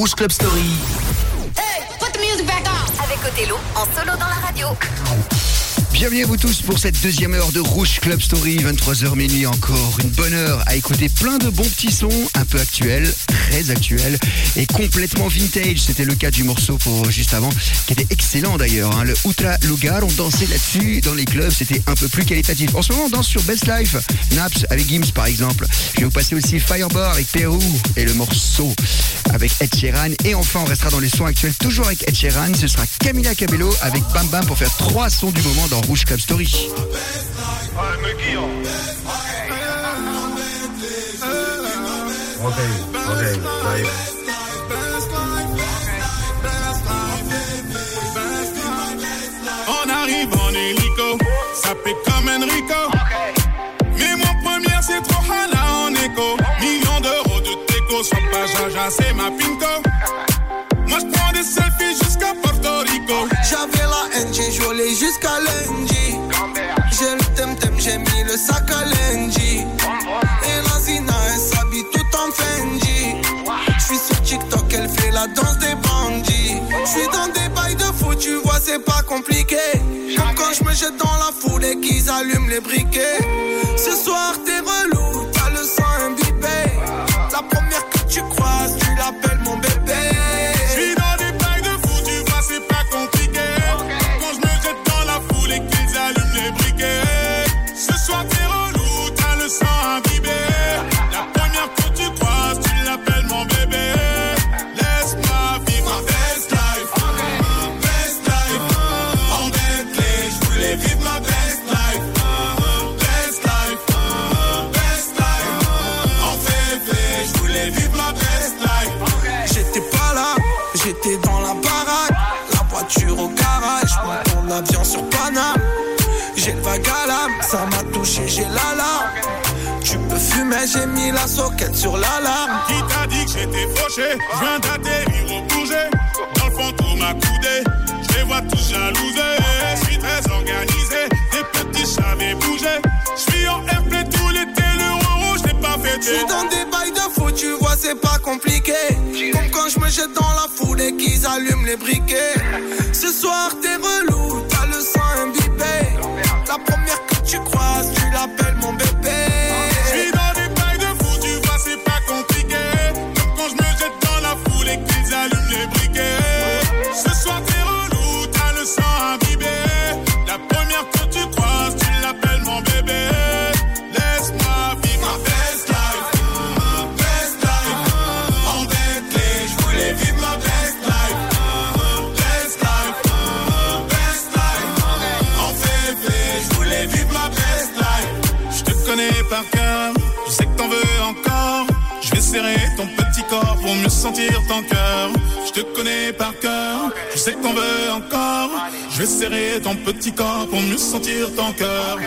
Rouge Club Story. Hey, put the music back on. Avec Othello, en solo dans la radio. Bienvenue à vous tous pour cette deuxième heure de Rouge Club Story, 23h minuit encore. Une bonne heure à écouter plein de bons petits sons, un peu actuels, très actuels et complètement vintage. C'était le cas du morceau pour juste avant, qui était excellent d'ailleurs. hein. Le Ultra Lugar, on dansait là-dessus dans les clubs, c'était un peu plus qualitatif. En ce moment, on danse sur Best Life, Naps avec Gims par exemple. Je vais vous passer aussi Firebar avec Pérou et le morceau avec Ed Sheeran. Et enfin, on restera dans les sons actuels, toujours avec Ed Sheeran. Ce sera Camila Cabello avec Bam Bam pour faire trois sons du moment dans Rouge Club Story. On arrive en hélico, ça fait comme Enrico. Mais mon premier c'est trop hala en écho. Millions d'euros de déco, sois pas jaja, c'est ma pinko. Moi je prends des selfies jusqu'à Porto Rico. J'avais la haine, j'ai joué. À lundi. Et la Zina, elle s'habille tout en Fendi. J'suis sur TikTok, elle fait la danse des bandits. J'suis dans des bails de fou, tu vois, c'est pas compliqué. Comme quand je me jette dans la foule et qu'ils allument les briquets. Ce soir, t'es relou, vague à l'âme, ça m'a touché, j'ai la larme. Tu peux fumer, j'ai mis la soquette sur l'alarme. Qui t'a dit que j'étais fauché? Je viens d'atterrir au bouger Dans le fond tout m'a coudé Je les vois tous jalousés Je suis très organisé Des petits jamais bougé Je suis en airplay tout l'été Le roi rouge n'est pas fêté J'suis dans des bails de fou, tu vois, c'est pas compliqué. Comme quand je me jette dans la foule et qu'ils allument les briquets. Ce soir, t'es relou, tu croises, corps Pour mieux sentir ton cœur. Je te connais par cœur Je sais qu'on veut encore. Je vais serrer ton petit corps Pour mieux sentir ton cœur.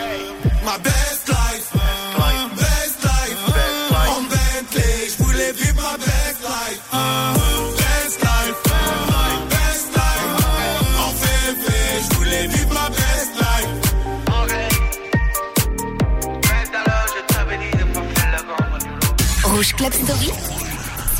Ma best life ma best life février Je voulais vivre ma best life. Club Story,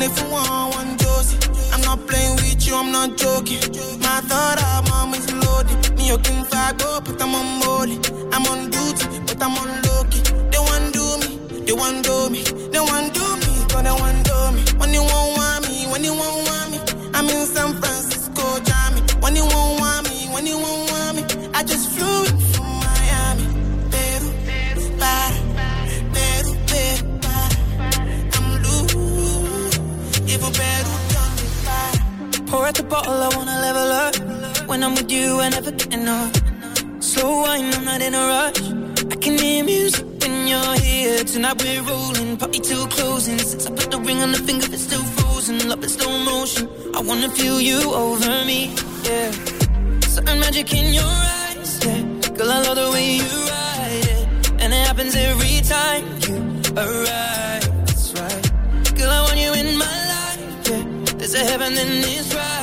Call if you want one Josie. I'm not playing with you, I'm not joking. My thought of mom is loaded. Me, you can fire go, but I'm on molly. I'm on duty, but I'm on low. They want do me, they want do me, they want do me, but they want do me. When you won't want me, when you won't want me, I'm in San Francisco, out the bottle, I wanna level up. When I'm with you, are never getting old. Slow wine, I'm not in a rush. I can hear music when you're here. Tonight we're rolling, party till closing. Since I put the ring on the finger, it's still frozen. Love in slow motion. I wanna feel you over me, yeah. Certain magic in your eyes, yeah. Girl, I love the way you ride it, and it happens every time you arrive. That's right. Girl, I want you in my life, yeah. There's a heaven and it's right,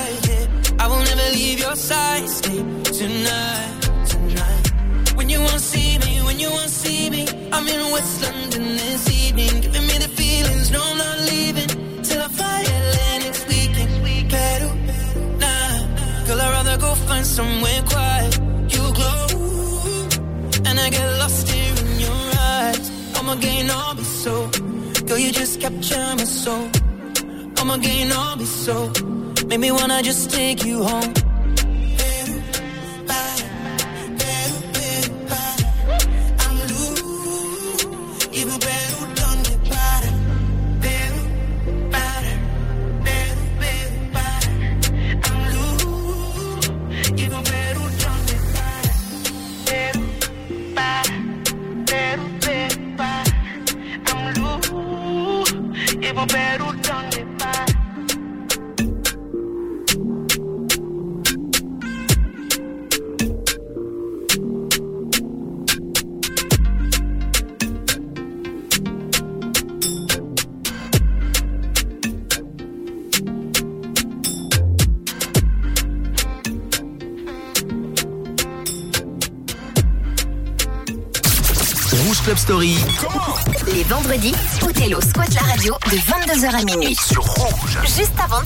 leave your side. Stay tonight, tonight. When you won't see me, when you won't see me, I'm in West London this evening, giving me the feelings. No, I'm not leaving till I fly LA next weekend. Better, nah, girl, I'd rather go find somewhere quiet. You glow, and I get lost here in your eyes. I'm again, I'll be so. Girl, you just capture my soul. I'm again, I'll be so. Make me wanna just take you home.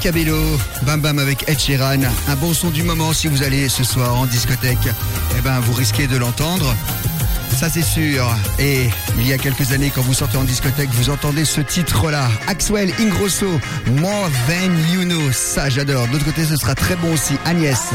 Cabello, Bam Bam avec Ed Sheeran. Un bon son du moment si vous allez ce soir en discothèque. Eh ben, vous risquez de l'entendre. Ça c'est sûr. Et il y a quelques années, quand vous sortez en discothèque, vous entendez ce titre-là. Axwell Ingrosso, More Than You Know. Ça, j'adore. D'autre côté, ce sera très bon aussi. Agnès.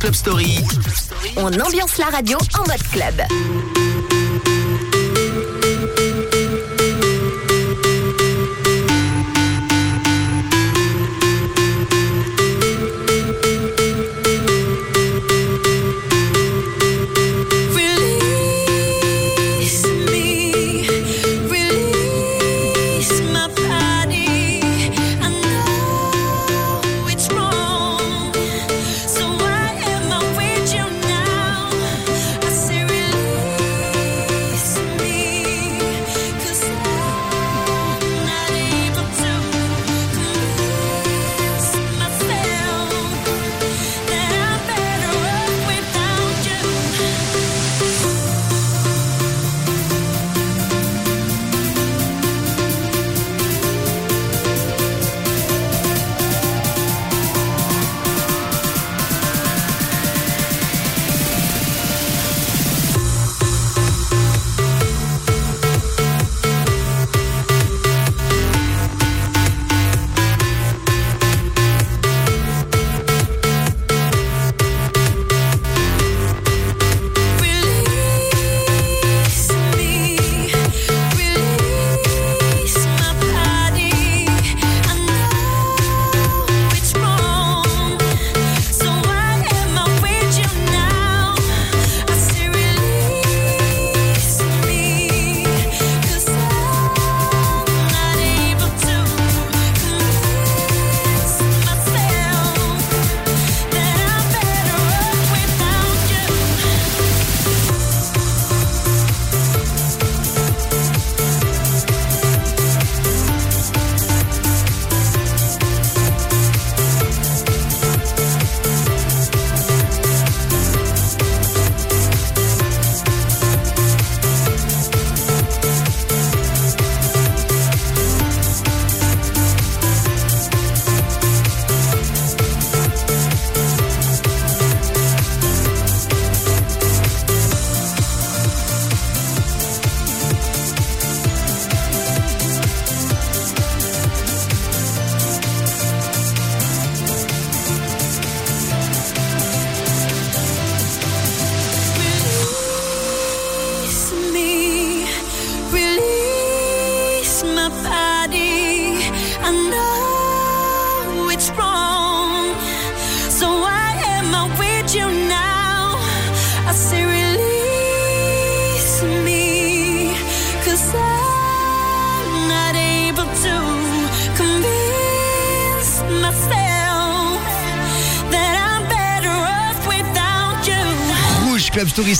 Club Story. On ambiance la radio en mode club.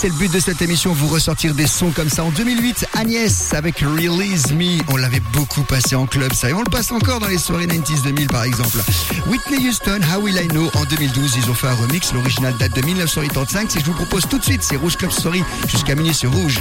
C'est le but de cette émission, vous ressortir des sons comme ça. En 2008, Agnès avec Release Me, on l'avait beaucoup passé en club, ça, et on le passe encore dans les soirées 90s 2000 par exemple. Whitney Houston, How Will I Know, en 2012, ils ont fait un remix, l'original date de 1985, si je vous propose tout de suite, c'est Rouge Club Story, jusqu'à minuit sur Rouge.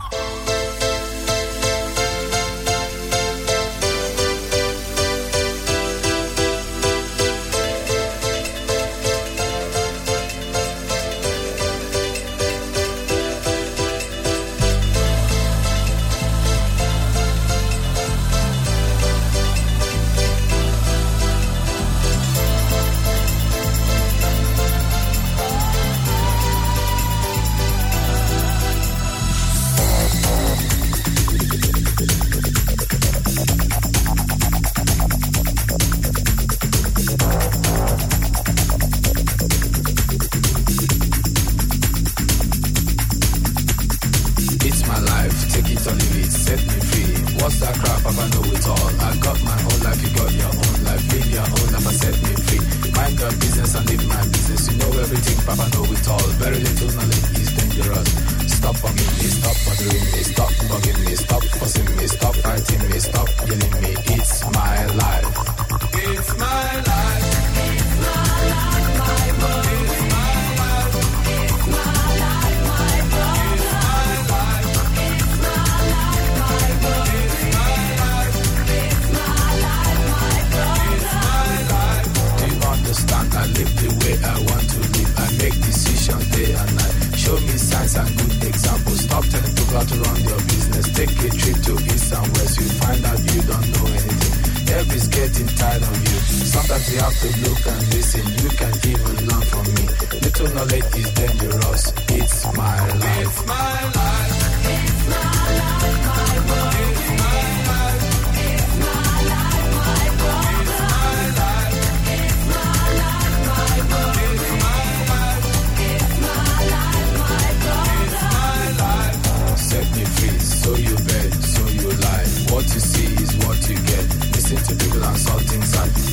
consulting side.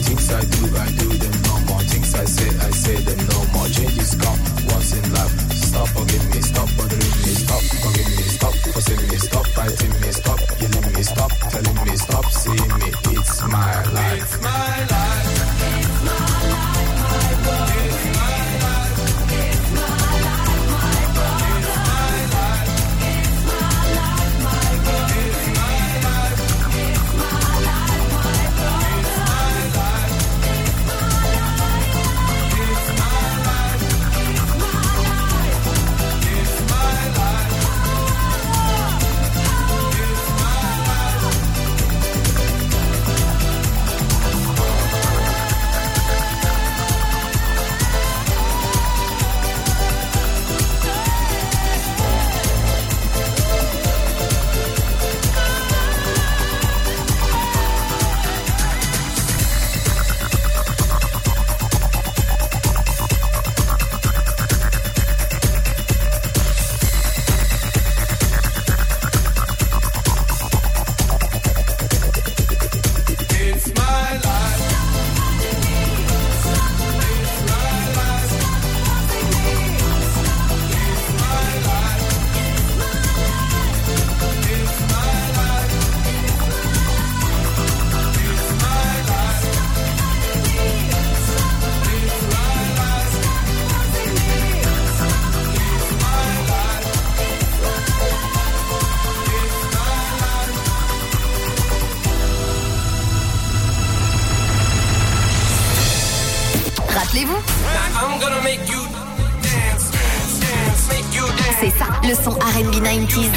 le son RB 90s.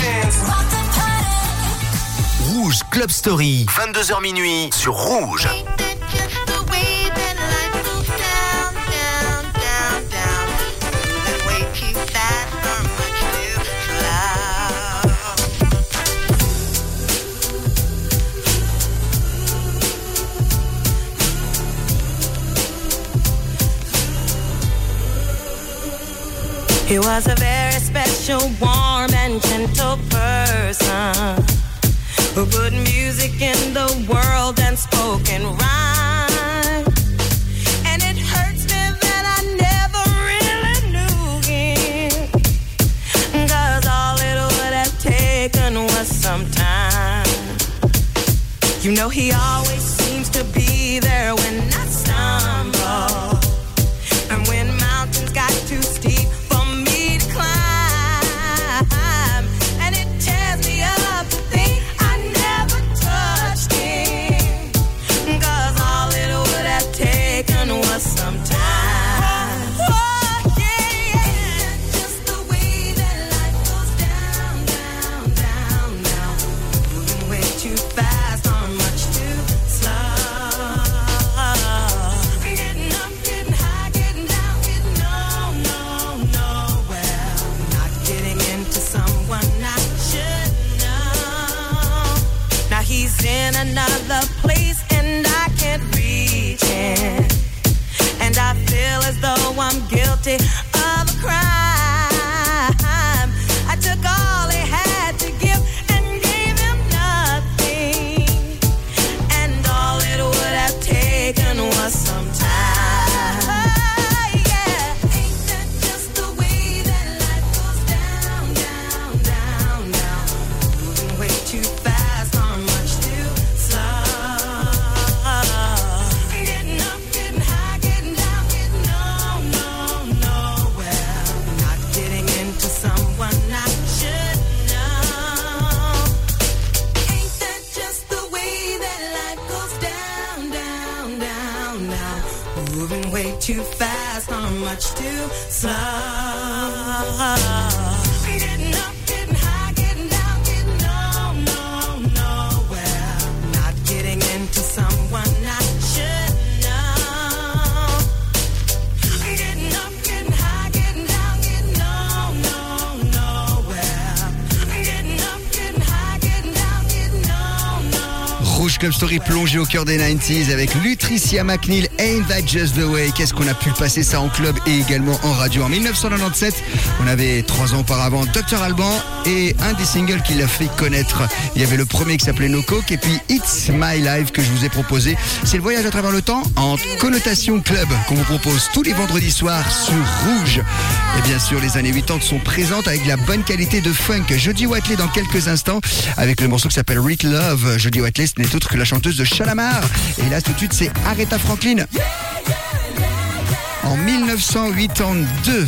Rouge Club Story, 22h minuit sur Rouge. He was a very special, warm, and gentle person who put music in the world and spoke in rhyme. And it hurts me that I never really knew him. Cause all it would have taken was some time. You know, he always seems to be there when I Story plongé au cœur des 90s avec Lutricia McNeil, Ain't That Just the Way? Qu'est-ce qu'on a pu passer ça en club et également en radio. En 1997, on avait trois ans auparavant Dr Alban et un des singles qui l'a fait connaître. Il y avait le premier qui s'appelait No Coke et puis It's My Life que je vous ai proposé. C'est le voyage à travers le temps en connotation club qu'on vous propose tous les vendredis soirs sur Rouge. Et bien sûr, les années 80 sont présentes avec la bonne qualité de funk. Jodie Watley dans quelques instants avec le morceau qui s'appelle Rick Love. Jodie Watley, ce n'est autre que la chanteuse de Chalamar. Et là, tout de suite, c'est Aretha Franklin. En 1982.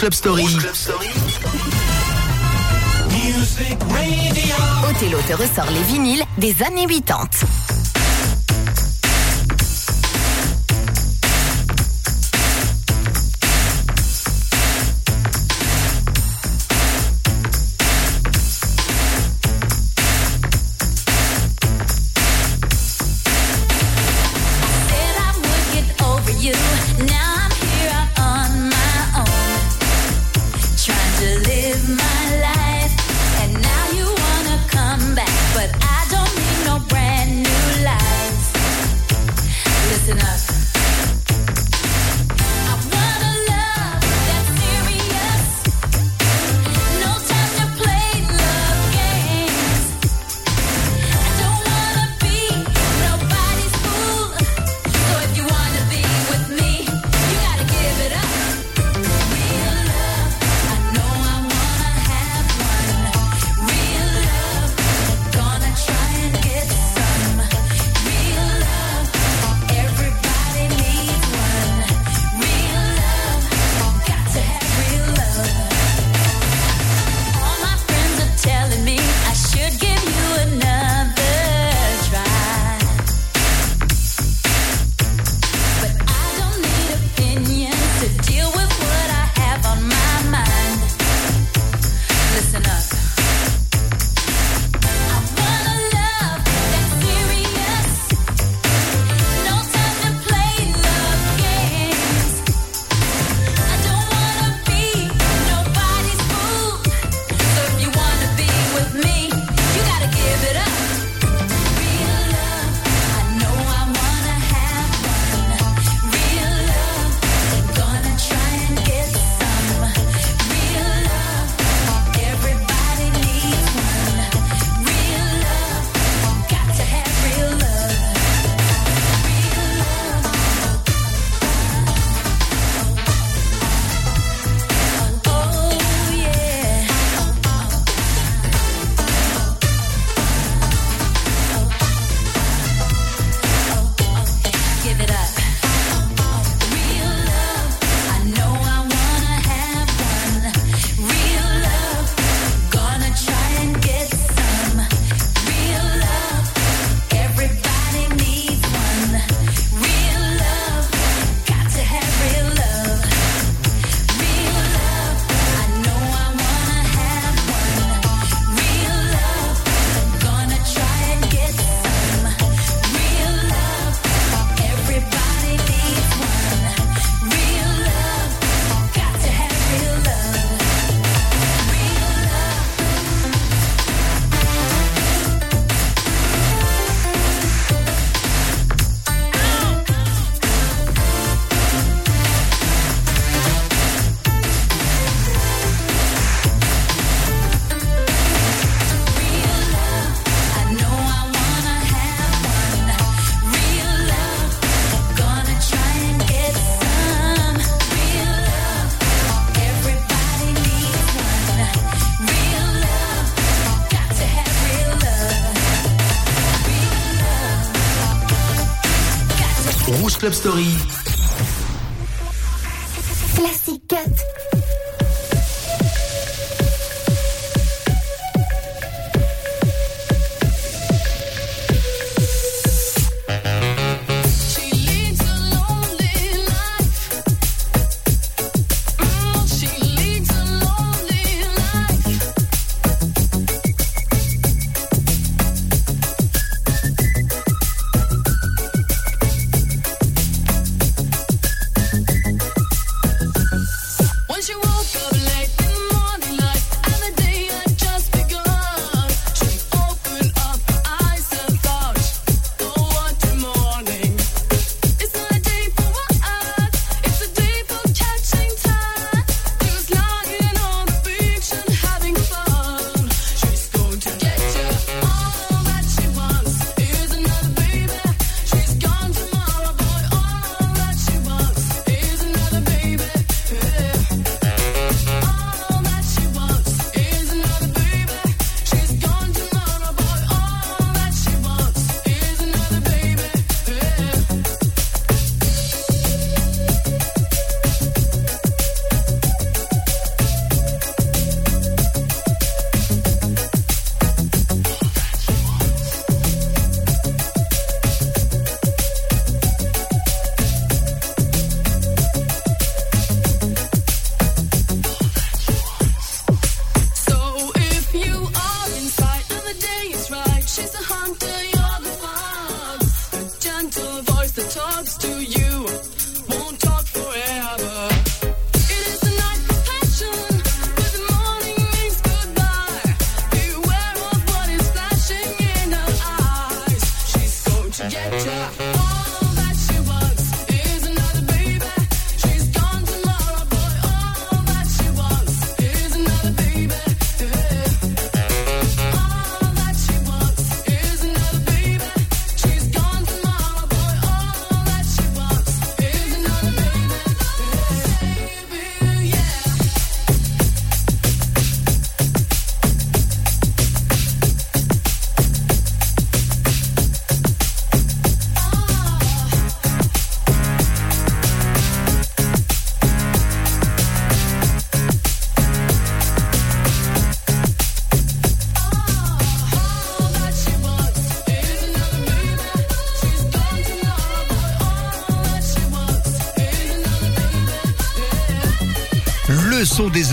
Club Story. Club Story. Music Radio. Othello te ressort les vinyles des années 80. Club Story.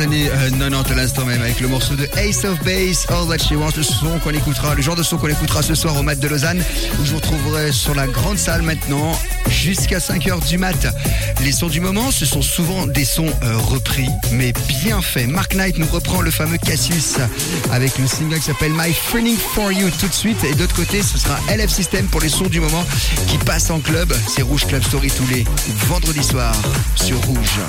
Années 90 euh, à l'instant même avec le morceau de Ace of Base, All That She Wants, le genre de son qu'on écoutera ce soir au mat de Lausanne où je vous retrouverai sur la grande salle maintenant jusqu'à 5h du mat. Les sons du moment, ce sont souvent des sons euh, repris mais bien faits. Mark Knight nous reprend le fameux Cassius avec le single qui s'appelle My Feeling For You tout de suite et d'autre côté ce sera LF System pour les sons du moment qui passent en club. C'est Rouge Club Story tous les vendredis soirs sur Rouge.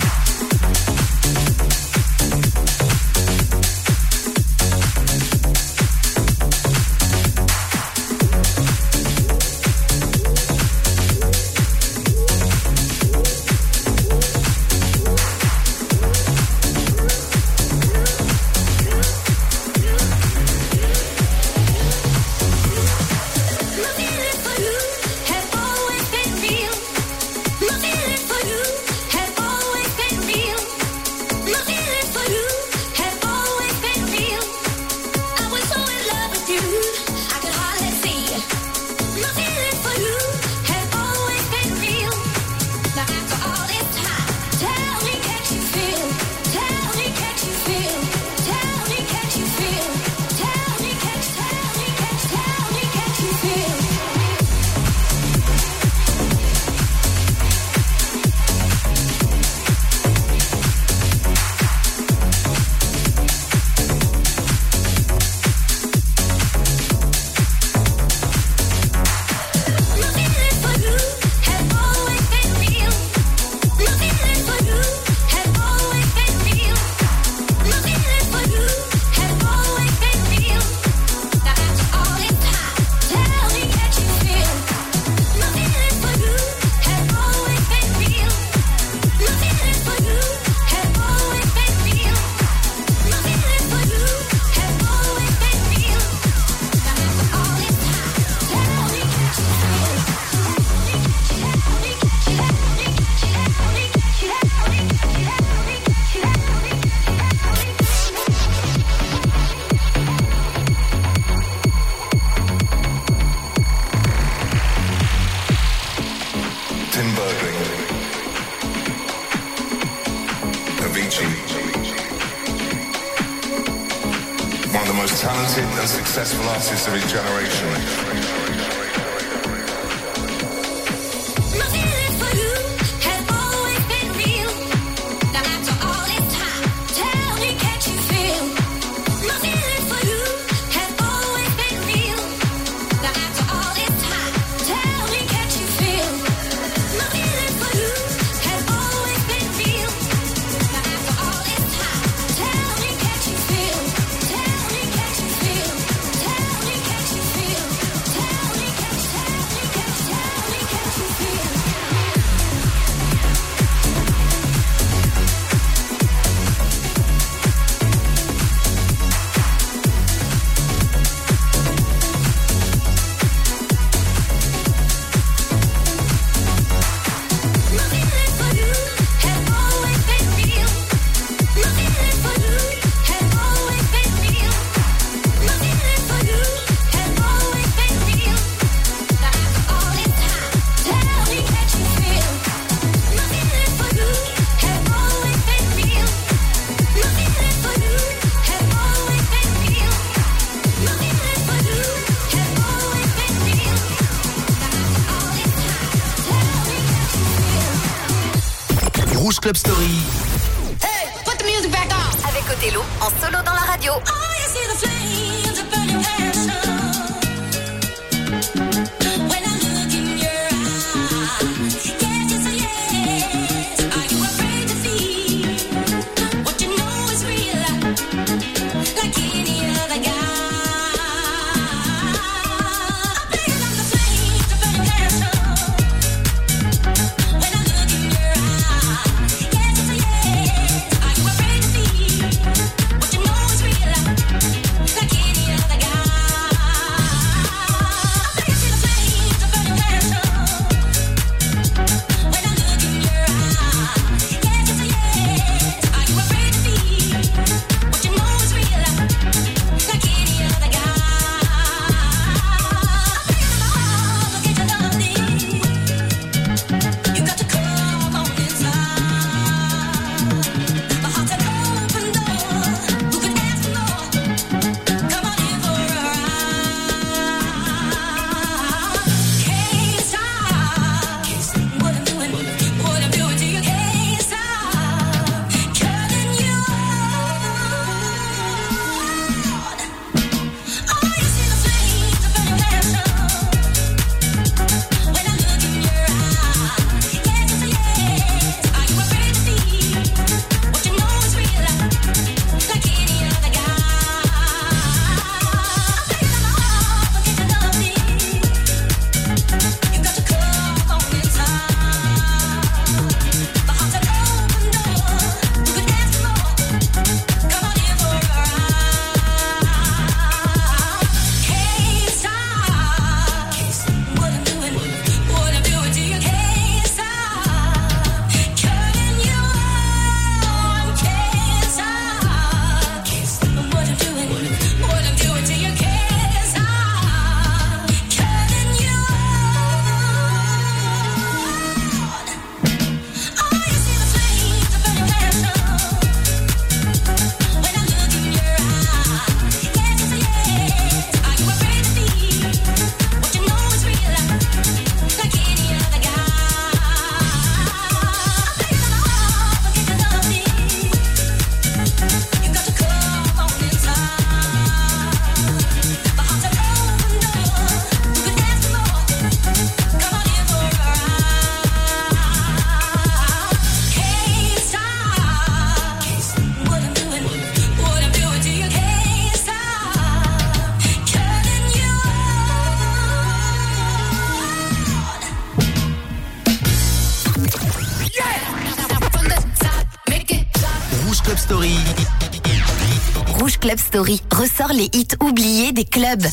Club Story ressort les hits oubliés des clubs.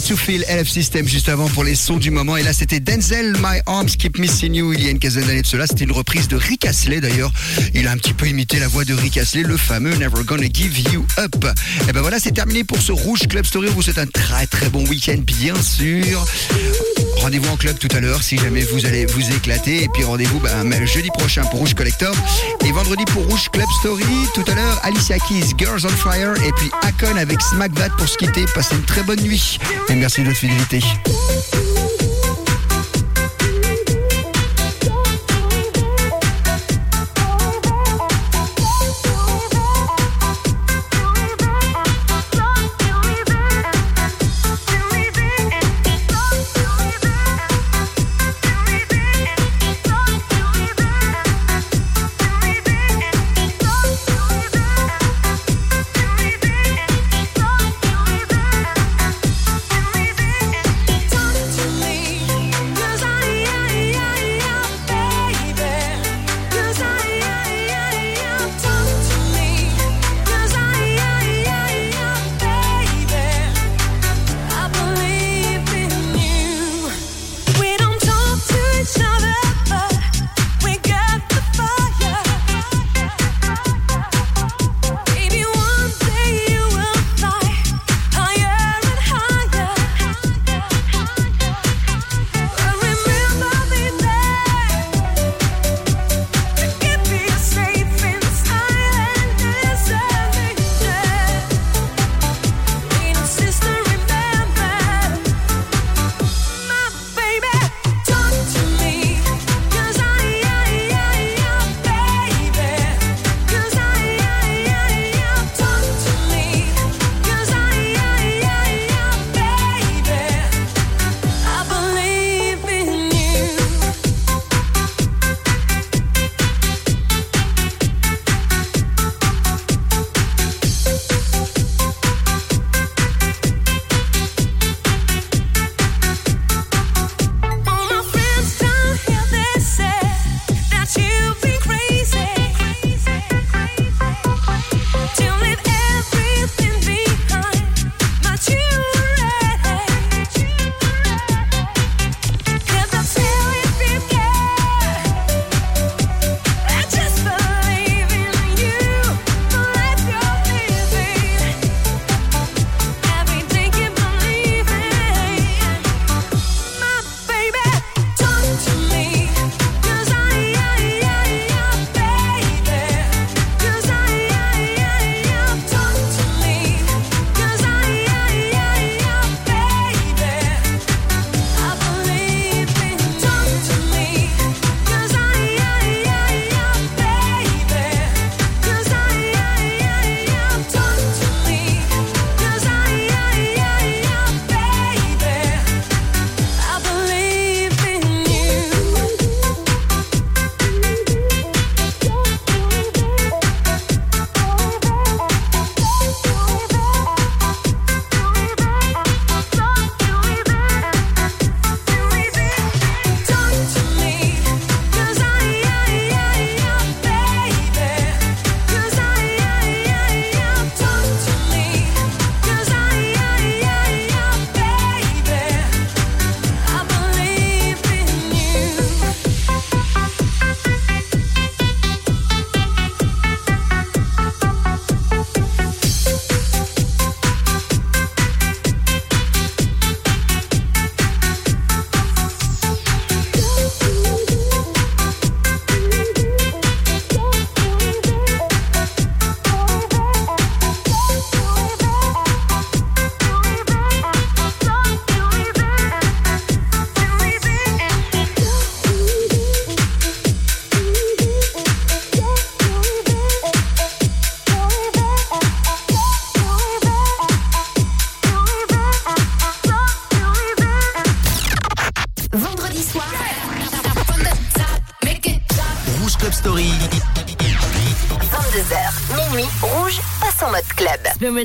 To Feel LF System juste avant pour les sons du moment. Et là, c'était Denzel, My Arms Keep Missing You. Il y a une quinzaine d'années de cela. C'était une reprise de Rick Astley d'ailleurs. Il a un petit peu imité la voix de Rick Astley, le fameux Never Gonna Give You Up. Et ben voilà, c'est terminé pour ce Rouge Club Story. Vous souhaite un très très bon week-end, bien sûr. Rendez-vous en club tout à l'heure si jamais vous allez vous éclater. Et puis rendez-vous ben, jeudi prochain pour Rouge Collector. Et vendredi pour Rouge Club Story. Tout à l'heure, Alicia Keys, Girls on Fire. Et puis Akon avec Smackbat pour se quitter. Passez une très bonne nuit. Et merci de votre fidélité.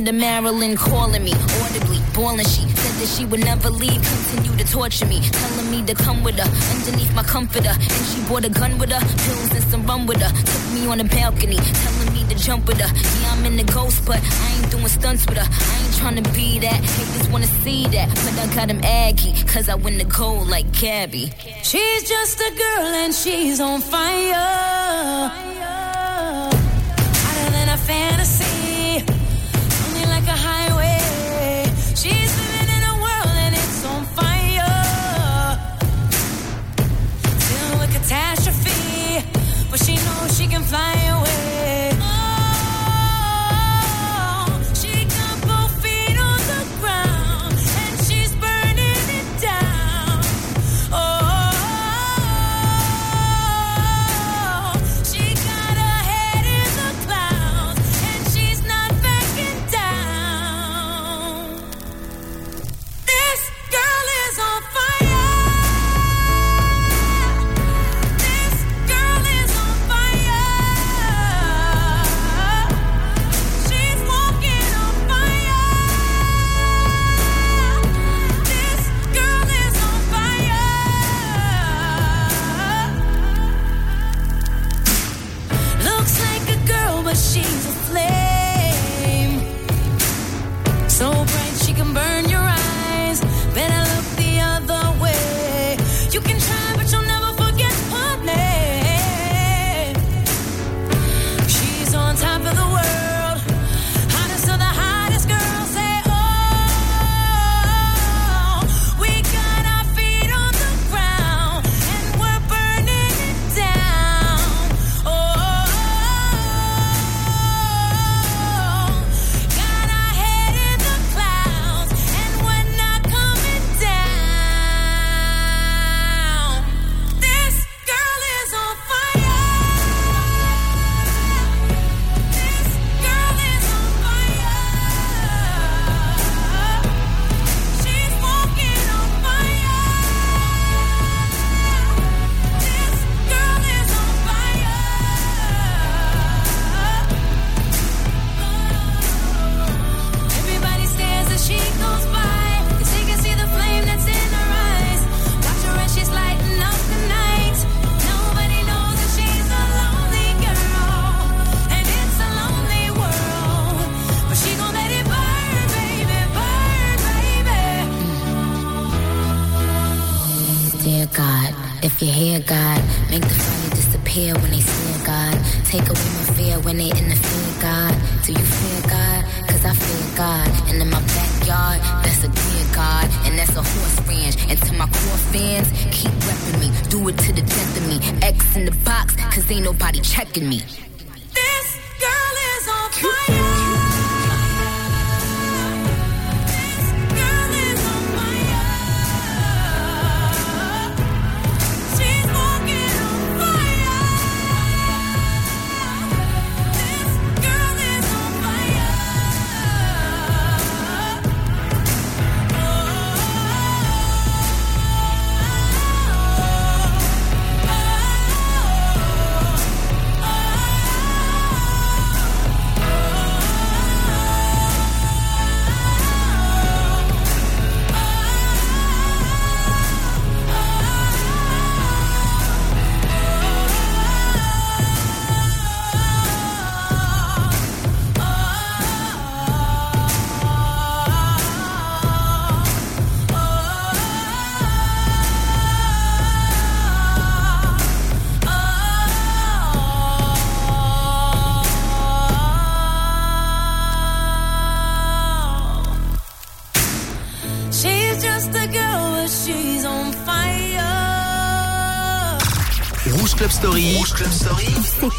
to Maryland calling me audibly, bawling. She said that she would never leave, continue to torture me, telling me to come with her underneath my comforter. And she brought a gun with her, pills and some rum with her. Took me on the balcony, telling me to jump with her. Yeah, I'm in the ghost, but I ain't doing stunts with her. I ain't trying to be that. Haters wanna see that, but I got him aggy, cause I win the gold like Gabby. She's just a girl and she's on fire. zwei.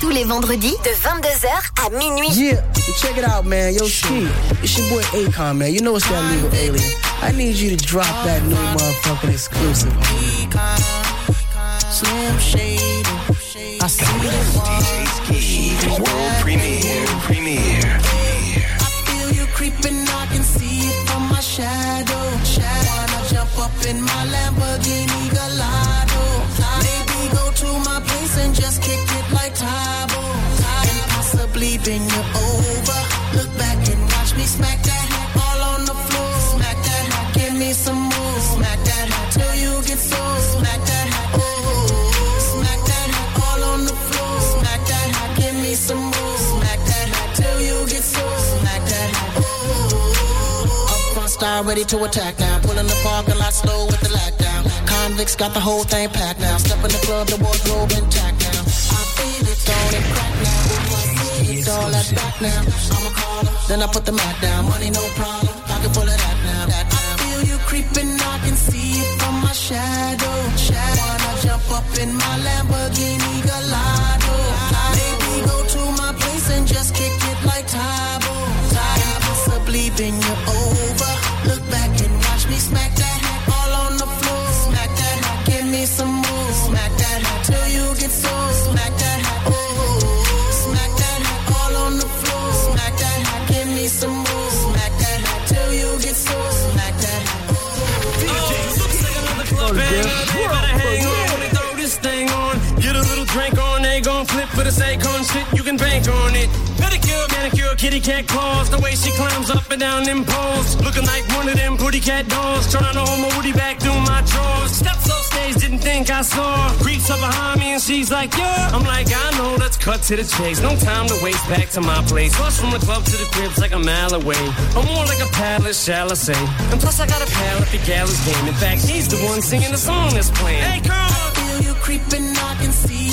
tous les vendredis de 22h à minuit. Yeah, check it out, man. Yo, Ski, it's your boy Akon, man. You know it's that legal alien. I need you to drop that new motherfucking exclusive. Slim. I see premiere, premiere. I feel you creeping, I can see it from my shadow. shadow. Wanna jump up in my smack that all on the floor. Smack that, give me some more. Smack that till you get sore. Smack that, oh. Smack that all on the floor. Smack that, give me some more. Smack that till you get sore. Smack that, oh. Up front star ready to attack now. Pulling the parking lot slow with the lockdown. Convicts got the whole thing packed now. Step in the club, the wardrobe intact now. I feel it, don't crack now. It's all that back now. I'm a caller, then I put the mat down. Money no problem, pocket full of that now. That now. I feel you creeping, I can see it from my shadow. shadow. Wanna jump up in my Lamborghini Gallardo. Maybe go to my place and just kick it like Tybo. Possibly bend you over. For the Akon shit. You can bank on it. Pedicure, manicure, kitty cat claws. The way she climbs up and down them poles. Looking like one of them pretty cat dolls. Trying to hold my woody back through my drawers. Steps off stage, didn't think I saw. Creeps up behind me and she's like, yeah. I'm like, I know, let's cut to the chase. No time to waste back to my place. Plus from the club to the crib's like a mile away. I'm more like a palace, shall I say. And plus I got a pal at the gallows game. In fact, he's the one singing the song that's playing. Hey, girl! I feel you creeping, I can see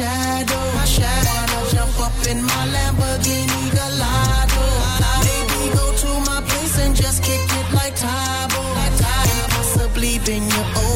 shadow. My shadow. Wanna jump up in my Lamborghini Gallardo. Baby, go to my place and just kick it like Tybo. Like Tybo. Possibly been your own.